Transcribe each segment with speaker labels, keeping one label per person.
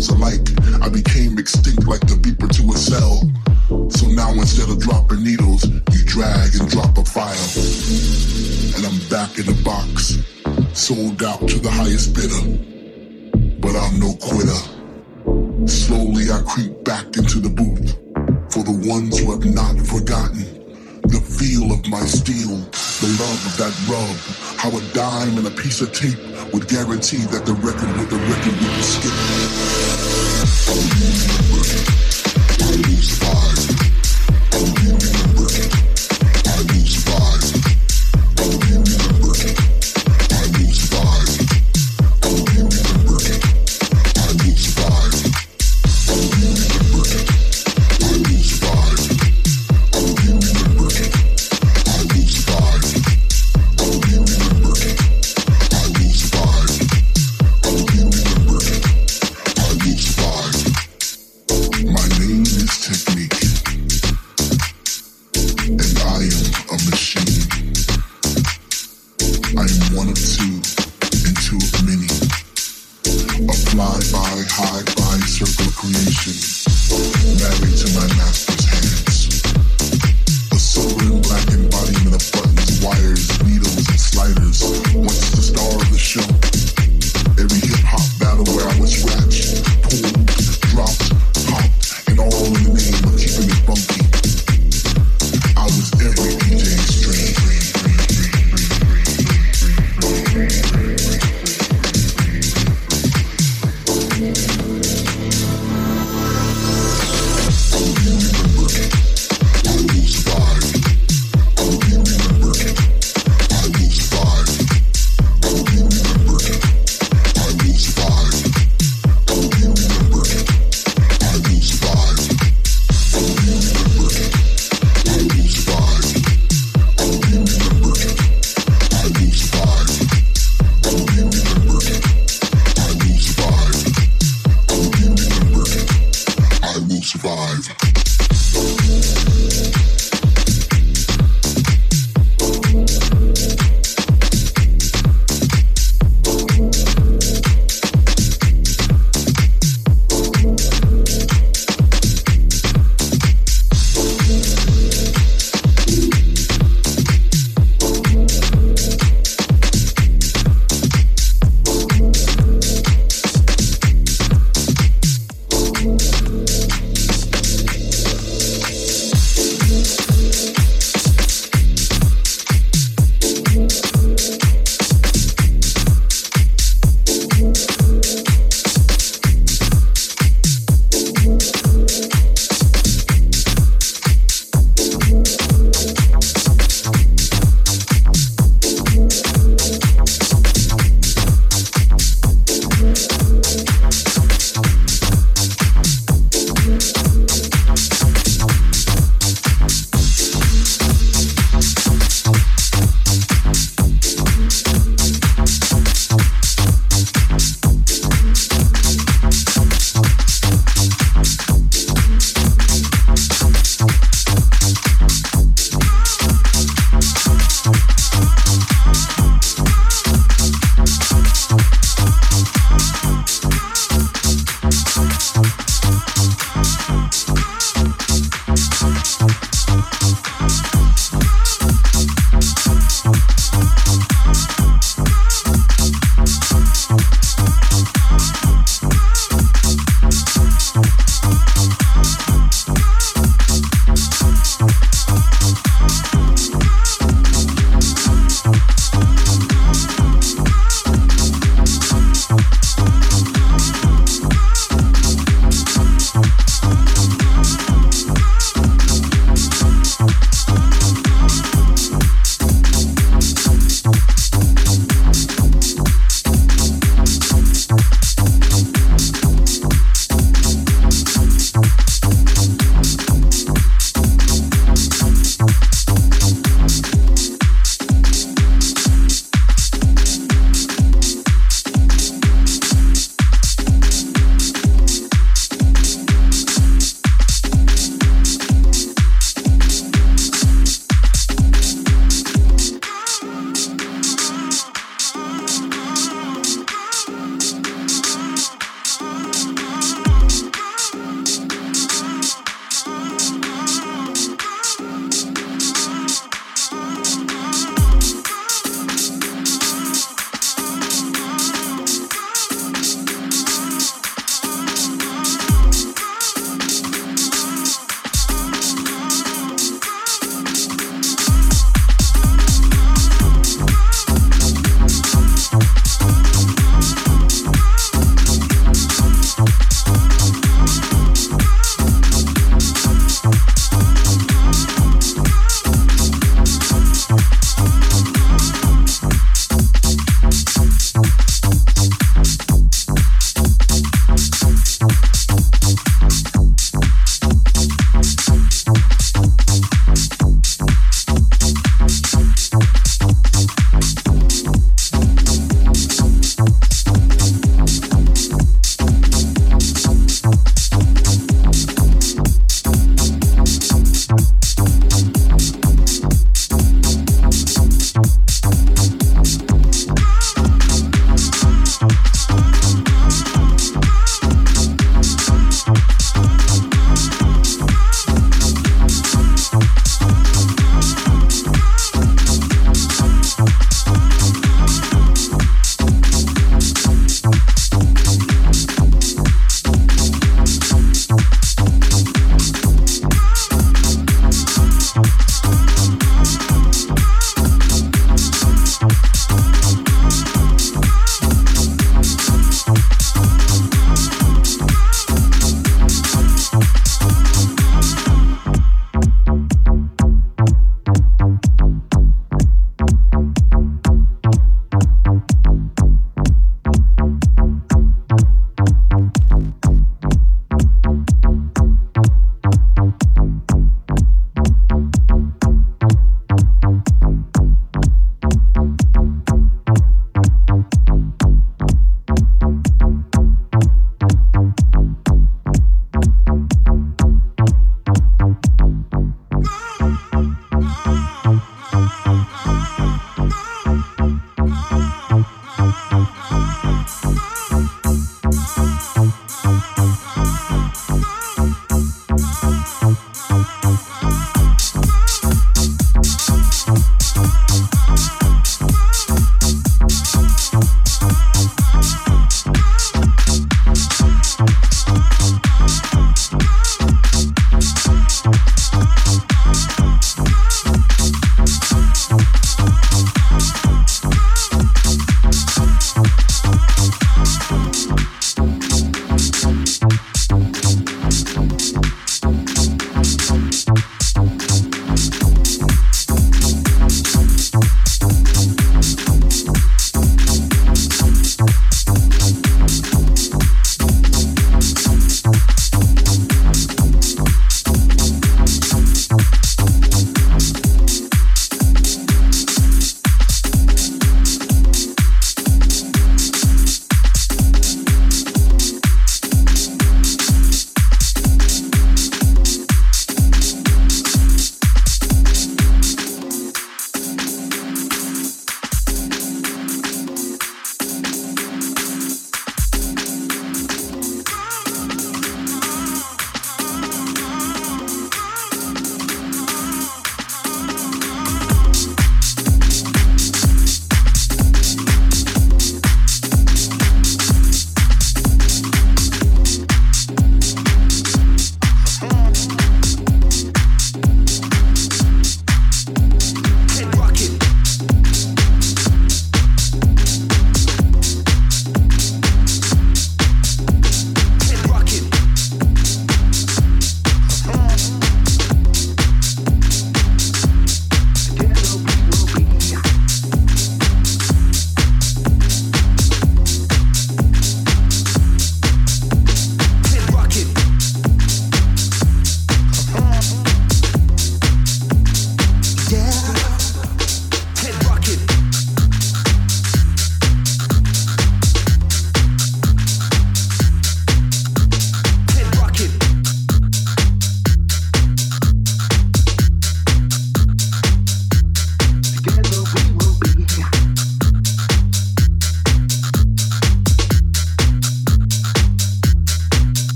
Speaker 1: Seratos alike. I became extinct like the beeper to a cell. So now instead of dropping needles, you drag and drop a file. And I'm back in the box, sold out to the highest bidder. But I'm no quitter. Slowly I creep back into the booth for the ones who have not forgotten the feel of my steel, the love of that rub, how a dime and a piece of tape would guarantee that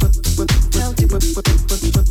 Speaker 1: what, what,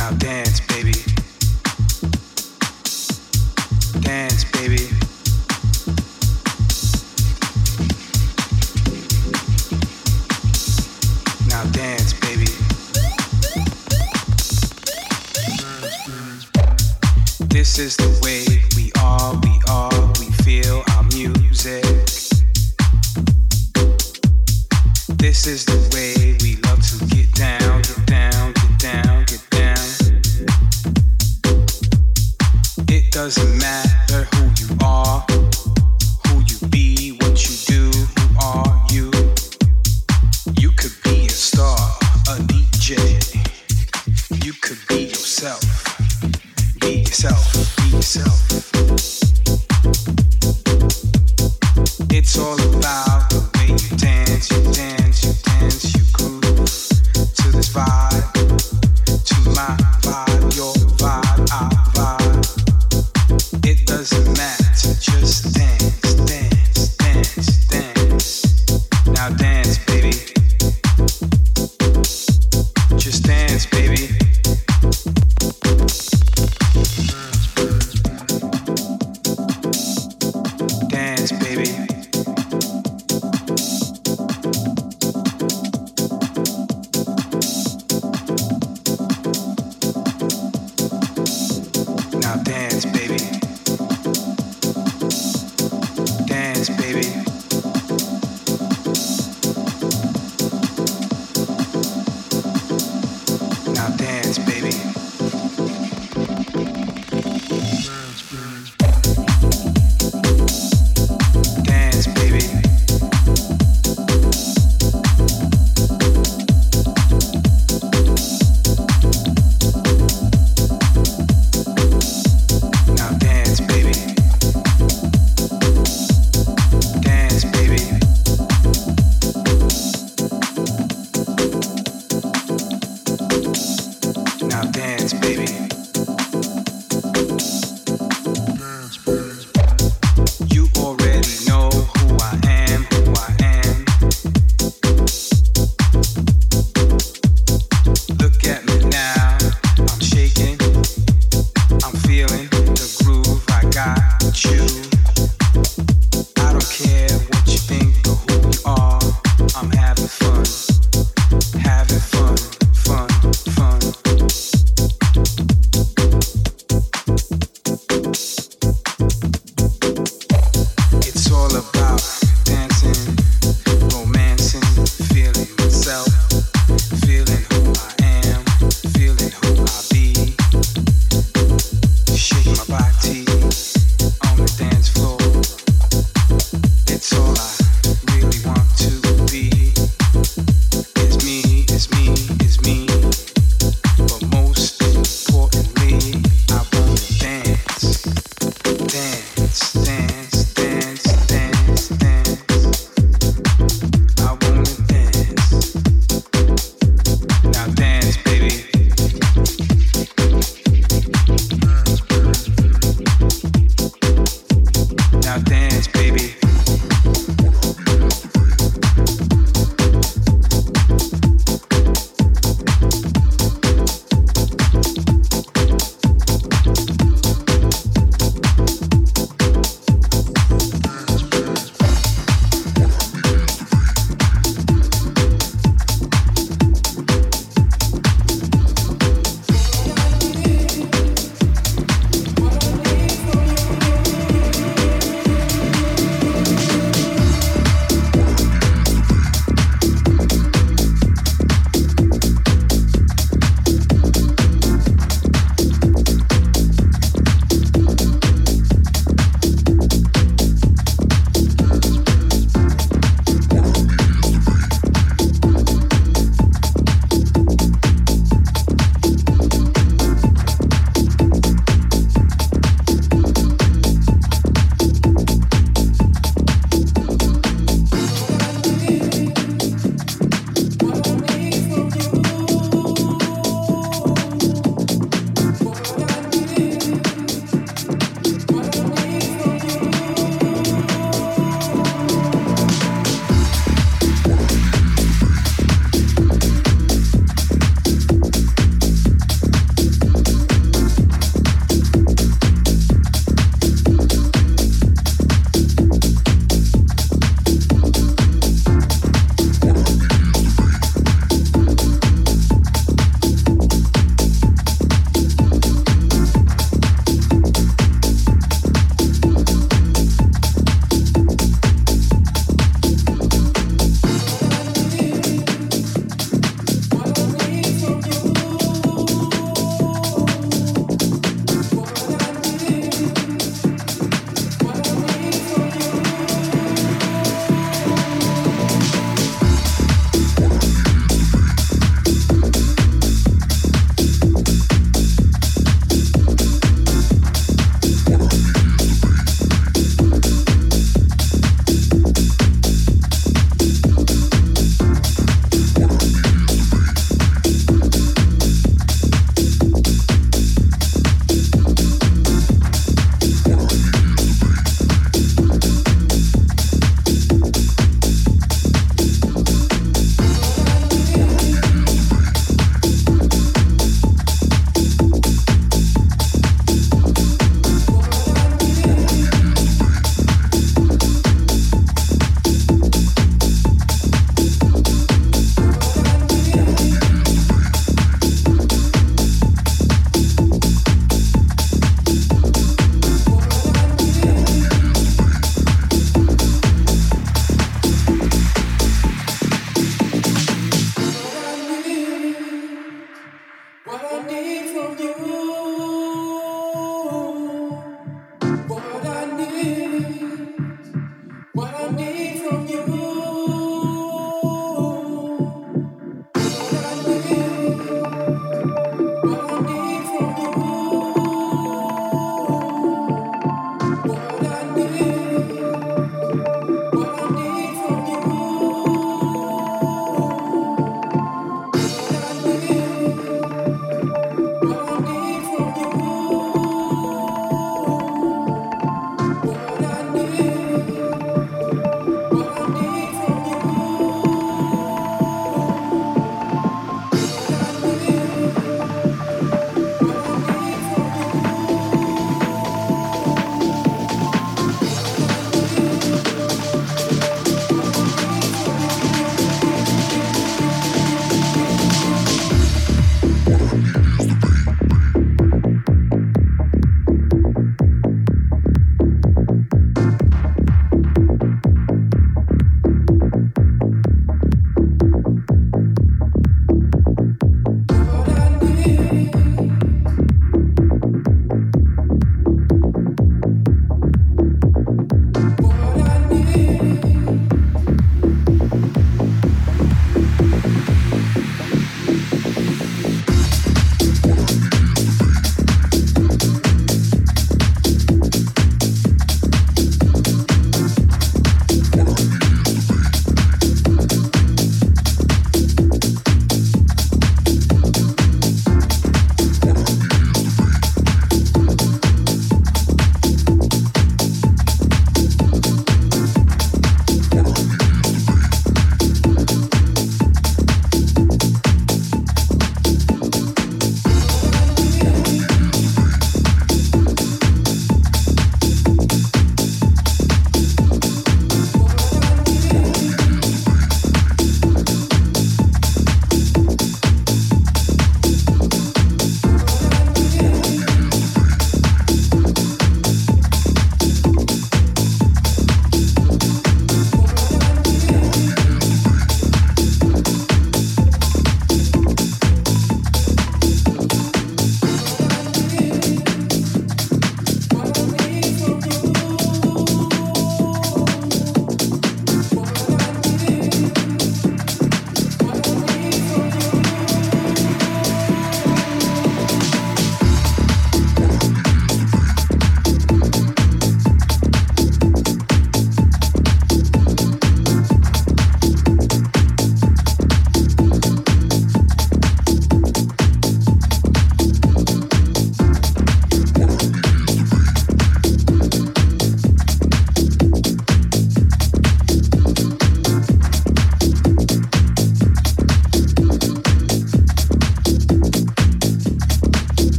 Speaker 1: Now
Speaker 2: dance, baby. Dance, baby. Now dance,
Speaker 3: baby. This
Speaker 2: is the way.